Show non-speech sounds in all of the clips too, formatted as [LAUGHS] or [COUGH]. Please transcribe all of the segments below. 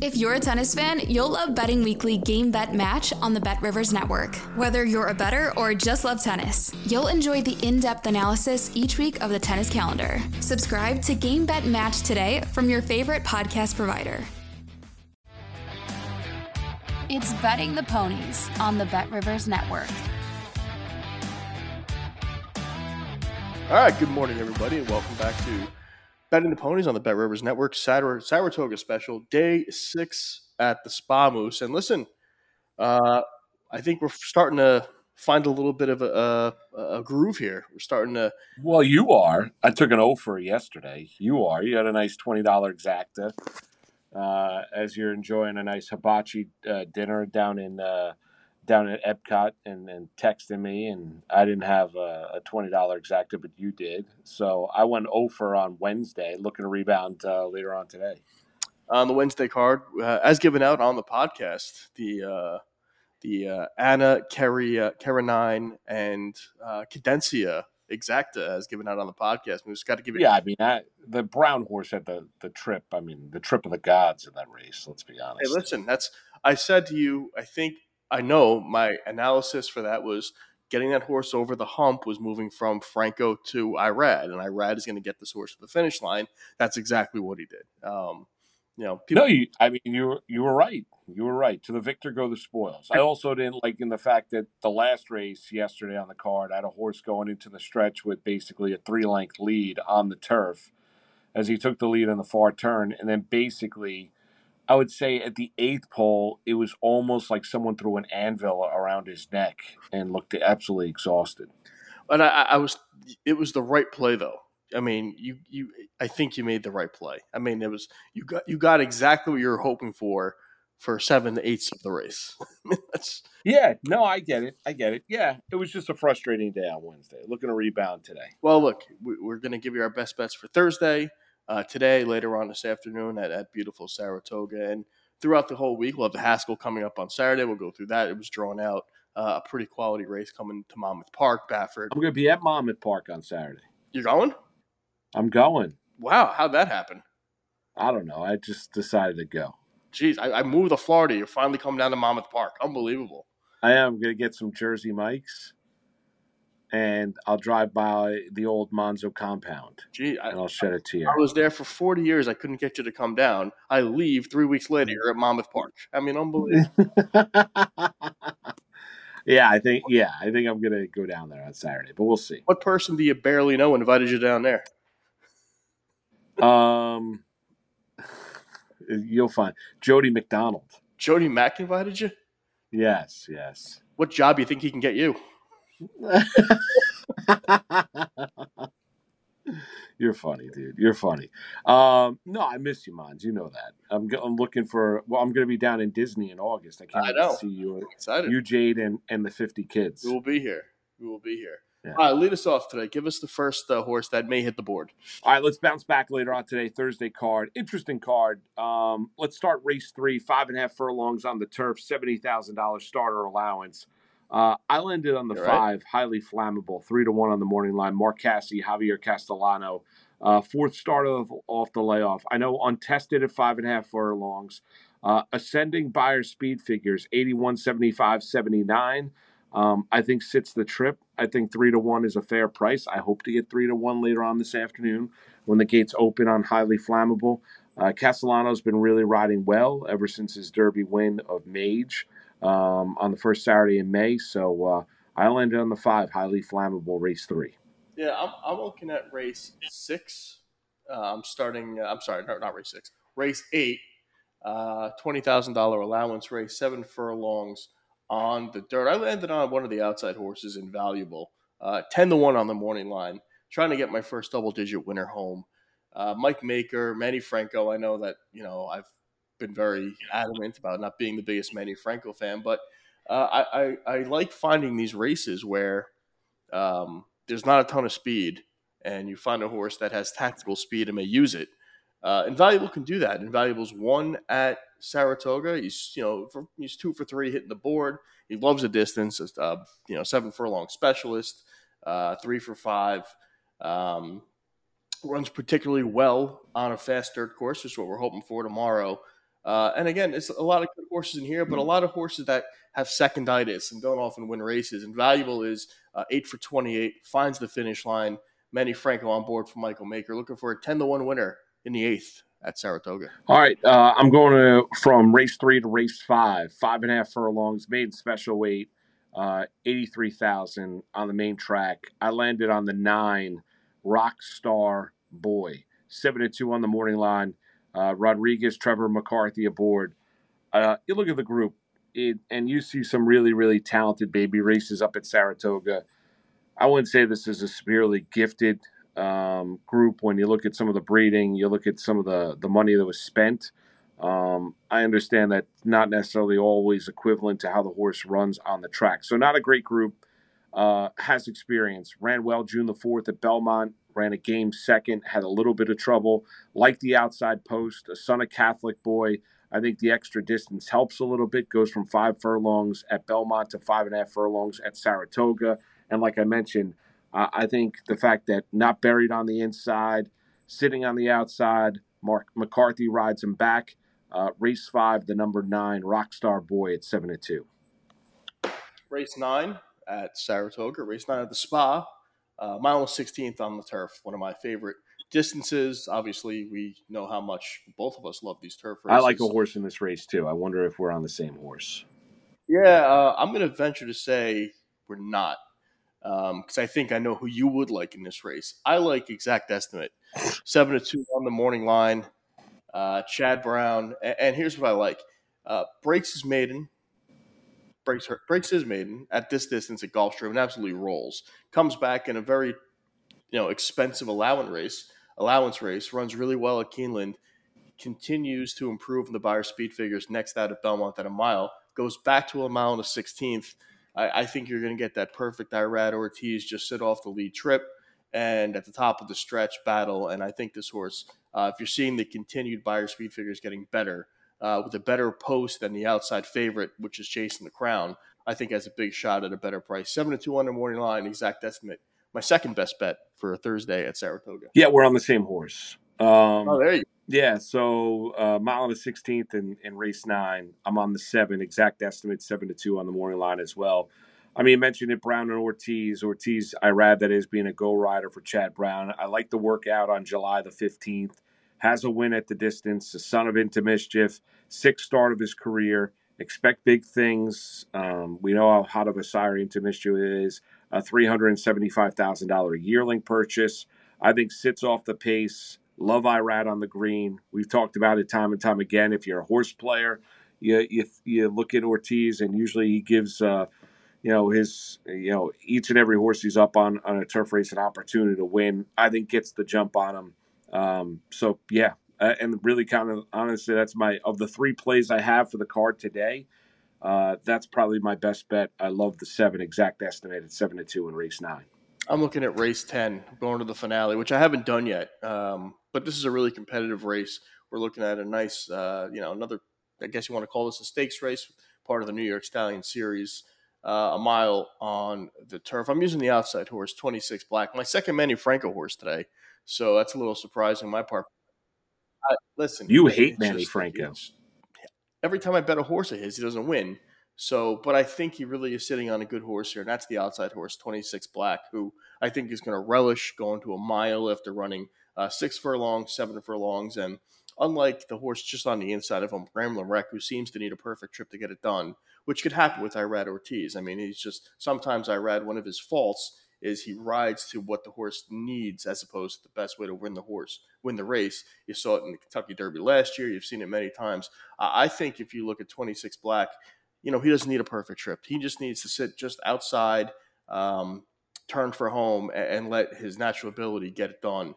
If you're a tennis fan, you'll love Betting Weekly Game Bet Match on the Bet Rivers Network. Whether you're a better or just love tennis, you'll enjoy the in depth analysis each week of the tennis calendar. Subscribe to Game Bet Match today from your favorite podcast provider. It's Betting the Ponies on the Bet Rivers Network. All right, good morning, everybody, and welcome back to Betting the Ponies on the Bet Rivers Network, Saratoga special, day six at the Spa Moose. And listen, uh, I think we're starting to find a little bit of a, a, a, groove here. We're starting to. Well, you are. I took an O for yesterday. You are. You had a nice $20 exacta uh, as you're enjoying a nice hibachi uh, dinner down in. Uh, down at Epcot and, and texting me, and I didn't have a, a twenty dollar exacta, but you did. So I went over on Wednesday, looking to rebound uh, later on today. On the Wednesday card, uh, as given out on the podcast, the uh, the uh, Anna Kerry uh, and uh, Cadencia exacta as given out on the podcast. We just got to give it. Yeah, I mean I, the brown horse had the the trip. I mean the trip of the gods in that race. Let's be honest. Hey, listen, that's I said to you. I think I know my analysis for that was getting that horse over the hump was moving from Franco to Irad, and Irad is going to get this horse to the finish line. That's exactly what he did. Um, you know, people- no, you, I mean, you were, you were right. You were right. To the victor go the spoils. I also didn't like in the fact that the last race yesterday on the card, I had a horse going into the stretch with basically a three length lead on the turf as he took the lead on the far turn, and then basically I would say at the eighth pole, it was almost like someone threw an anvil around his neck and looked absolutely exhausted. But I, I was, it was the right play though. I mean, you, you, I think you made the right play. I mean, it was you got you got exactly what you were hoping for for seven eighths of the race. [LAUGHS] yeah, no, I get it. I get it. Yeah, it was just a frustrating day on Wednesday. Looking to rebound today. Well, look, we, we're going to give you our best bets for Thursday uh, today, later on this afternoon at, at beautiful Saratoga. And throughout the whole week, we'll have the Haskell coming up on Saturday. We'll go through that. It was drawn out. Uh, a pretty quality race coming to Monmouth Park, Baffert. I'm going to be at Monmouth Park on Saturday. You're going? I'm going. Wow, how'd that happen? I don't know. I just decided to go. Jeez, I, I moved to Florida. You're finally coming down to Monmouth Park. Unbelievable. I am going to get some Jersey Mikes and I'll drive by the old Monzo compound. Gee, I, and I'll shed a tear. I was there for 40 years. I couldn't get you to come down. I leave three weeks later. You're at Monmouth Park. I mean, unbelievable. [LAUGHS] yeah, I think. Yeah, I think I'm gonna go down there on Saturday, but we'll see. What person do you barely know invited you down there? Um, [LAUGHS] you'll find Jody McDonald. Jody Mack invited you. Yes, yes. What job do you think he can get you? [LAUGHS] You're funny, dude. You're funny. Um, no, I miss you, Monz. You know that. I'm, I'm looking for. Well, I'm going to be down in Disney in August. I can't I know. see you. excited. You, Jade, and and the 50 kids. We will be here. We will be here. Yeah. All right, lead us off today. Give us the first uh, horse that may hit the board. All right, let's bounce back later on today. Thursday card, interesting card. Um, let's start race three, five and a half furlongs on the turf, seventy thousand dollars starter allowance. Uh, I landed on the You're five, right. highly flammable, three to one on the morning line. Mark Casse, Javier Castellano, uh, fourth start of, off the layoff. I know untested at five and a half furlongs. Uh, ascending Beyer speed figures 81, 75, 79. Um, I think sits the trip. I think three to one is a fair price. I hope to get three to one later on this afternoon when the gates open on highly flammable. Uh, Castellano's been really riding well ever since his Derby win of Mage um, on the first Saturday in May. So uh, I landed on the five, highly flammable race three. Yeah, I'm, I'm looking at race six. Uh, I'm starting. Uh, I'm sorry, no, not race six. Race eight. Uh, Twenty thousand dollar allowance race, seven furlongs on the dirt. I landed on one of the outside horses, invaluable. Uh, Ten to one on the morning line. Trying to get my first double digit winner home. Uh, Mike Maker, Manny Franco. I know that you know I've been very adamant about not being the biggest Manny Franco fan, but uh, I, I, I like finding these races where um, there's not a ton of speed, and you find a horse that has tactical speed and may use it. Uh, Invaluable can do that. Invaluable's one at Saratoga. He's you know for, he's two for three hitting the board. He loves the distance. Uh, you know seven furlong specialist, uh, three for five. Um, runs particularly well on a fast dirt course, which is what we're hoping for tomorrow. Uh, and again, it's a lot of good horses in here, but a lot of horses that have seconditis and don't often win races. Invaluable is uh, eight for 28, finds the finish line. Manny Franco on board for Michael Maker, looking for a 10 to 1 winner in the eighth at Saratoga. All right. Uh, I'm going to, from race three to race five, five and a half furlongs, maiden special weight, uh, 83,000 on the main track. I landed on the nine, Rockstar Boy, seven and two on the morning line. Uh, Rodriguez, Trevor McCarthy aboard. Uh, you look at the group, it, and you see some really, really talented baby races up at Saratoga. I wouldn't say this is a severely gifted um, group. When you look at some of the breeding, you look at some of the the money that was spent. Um, I understand that not necessarily always equivalent to how the horse runs on the track. So not a great group. Uh, has experience. Ran well June the fourth at Belmont. Ran a game second. Had a little bit of trouble. Like the outside post. A son of Catholic boy. I think the extra distance helps a little bit. Goes from five furlongs at Belmont to five and a half furlongs at Saratoga. And like I mentioned, uh, I think the fact that not buried on the inside, sitting on the outside, Mark McCarthy rides him back. Uh, race five, the number nine, Rockstar Boy at seven to two. Race nine at Saratoga. Race nine at the Spa. Uh, mile 16th on the turf. One of my favorite distances. Obviously, we know how much both of us love these turf races. I like a horse in this race too. I wonder if we're on the same horse. Yeah, uh, I'm going to venture to say we're not because um, I think I know who you would like in this race. I like exact estimate [LAUGHS] seven to two on the morning line. Uh, Chad Brown, and, and, here's what I like: uh, breaks his maiden, breaks her, breaks his maiden at this distance at Gulfstream and absolutely rolls. Comes back in a very you know expensive allowance race, allowance race, runs really well at Keeneland, continues to improve in the Beyer speed figures next out at Belmont at a mile, goes back to a mile and a sixteenth I, I think you're going to get that perfect Irad Ortiz just sit off the lead trip and at the top of the stretch battle. And I think this horse, uh, if you're seeing the continued Beyer speed figures getting better uh, with a better post than the outside favorite, which is chasing the crown, I think has a big shot at a better price. Seven to two on the morning line, exact estimate. My second best bet for a Thursday at Saratoga. Yeah, we're on the same horse. Um, oh, there you go. Yeah, so uh, mile on the 16th in, in race nine. I'm on the seven, exact estimate, seven to two on the morning line as well. I mean, you mentioned it, Brown and Ortiz. Ortiz, I Irad, that is being a go rider for Chad Brown. I like the workout on July the 15th. Has a win at the distance, the son of Into Mischief, sixth start of his career. Expect big things. Um, we know how hot of a sire Into Mischief is. A $375,000 yearling purchase. I think sits off the pace Love Irad on the green. We've talked about it time and time again. If you're a horse player, you you, you look at Ortiz, and usually he gives uh, you know his you know each and every horse he's up on on a turf race an opportunity to win. I think gets the jump on him. Um, so yeah, uh, and really kind of honestly, that's my of the three plays I have for the card today. Uh, that's probably my best bet. I love the seven exact estimated seven to two in race nine. I'm looking at race 10, going to the finale, which I haven't done yet. Um, but this is a really competitive race. We're looking at a nice, uh, you know, another, I guess you want to call this a stakes race, part of the New York Stallion Series, uh, a mile on the turf. I'm using the outside horse, 26 black, my second Manny Franco horse today. So that's a little surprising on my part. I, listen, you hate Manny just, Franco. Every time I bet a horse of his, he doesn't win. So, but I think he really is sitting on a good horse here, and that's the outside horse, 26 Black, who I think is going to relish going to a mile after running uh, six furlongs, seven furlongs, and unlike the horse just on the inside of him, Ramblin' Wreck, who seems to need a perfect trip to get it done, which could happen with Irad Ortiz. I mean, he's just sometimes Irad, one of his faults is he rides to what the horse needs as opposed to the best way to win the horse, win the race. You saw it in the Kentucky Derby last year. You've seen it many times. I think if you look at 26 Black, you know, he doesn't need a perfect trip. He just needs to sit just outside, um, turn for home, and, let his natural ability get it done.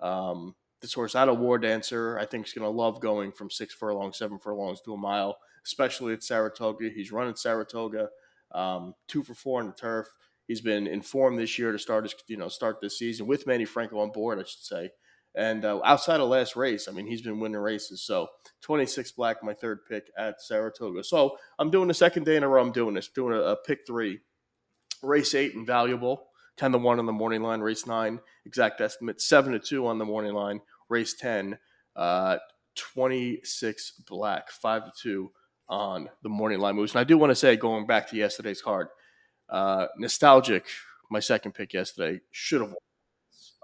Um, this horse, out of war dancer, I think he's going to love going from six furlongs, seven furlongs to a mile, especially at Saratoga. He's running Saratoga, um, two for four on the turf. He's been informed this year to start his, you know, start this season with Manny Franco on board, I should say. And uh, outside of last race, I mean, he's been winning races. So 26 black, my third pick at Saratoga. So I'm doing the second day in a row. I'm doing this, doing a, a pick three. Race eight, invaluable. 10 to 1 on the morning line. Race nine, exact estimate. 7 to 2 on the morning line. Race 10, uh, 26 black. 5 to 2 on the morning line moves. And I do want to say, going back to yesterday's card, uh, nostalgic, my second pick yesterday, should have won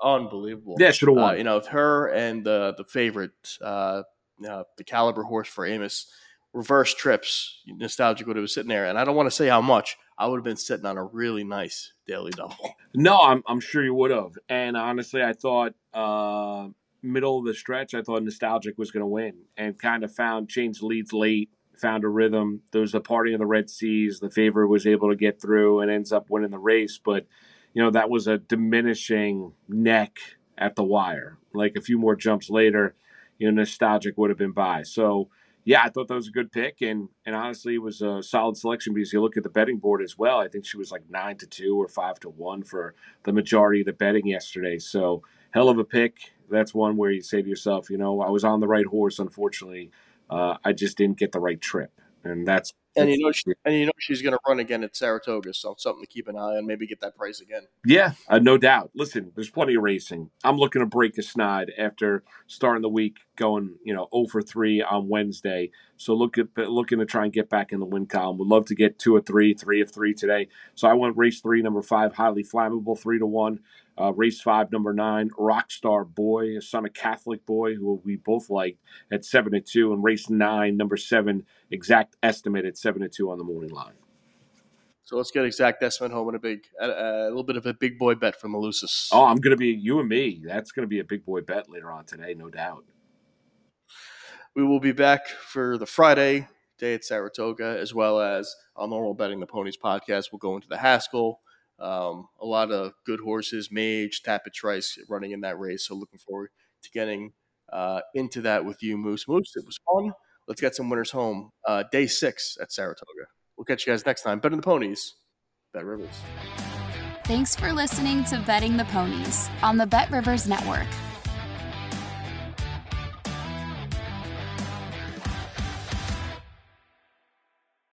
unbelievable. Yeah, should have won. Uh, you know, if her and the the favorite, uh, uh, the caliber horse for Amos, reverse trips, nostalgic would have been sitting there. And I don't want to say how much. I would have been sitting on a really nice daily double. [LAUGHS] No, I'm I'm sure you would have. And honestly, I thought uh, middle of the stretch, I thought nostalgic was going to win, and kind of found changed leads late. Found a rhythm. There was a party of the Red Seas. The favorite was able to get through and ends up winning the race. But you know, that was a diminishing neck at the wire. Like a few more jumps later, you know, nostalgic would have been by. So yeah, I thought that was a good pick, and and honestly, it was a solid selection because you look at the betting board as well. I think she was like nine to two or five to one for the majority of the betting yesterday. So hell of a pick. That's one where you say to yourself, you know, I was on the right horse. Unfortunately, uh, I just didn't get the right trip, and that's and you know, she, and you know she's going to run again at Saratoga, so something to keep an eye on. Maybe get that price again. Yeah, uh, no doubt. Listen, there's plenty of racing. I'm looking to break a snide after starting the week going, you know, over three on Wednesday. So look at looking to try and get back in the win column. Would love to get two or three, three of three today. So I went race three, number five, highly flammable, three to one. Uh, race five, number nine, Rockstar Boy, a son of Catholic Boy, who we both liked at seven to two, and race nine, number seven, exact estimate at seven to two on the morning line. So let's get exact estimate home and a big, a, a little bit of a big boy bet from Elusis. Oh, I'm going to be you and me. That's going to be a big boy bet later on today, no doubt. We will be back for the Friday day at Saratoga, as well as our normal betting the ponies podcast. We'll go into the Haskell um, a lot of good horses, Mage, Tapit Trice running in that race. So looking forward to getting uh, into that with you, Moose. Moose, it was fun. Let's get some winners home. Uh, day six at Saratoga. We'll catch you guys next time. Betting the ponies, Bet Rivers. Thanks for listening to Betting the Ponies on the Bet Rivers Network.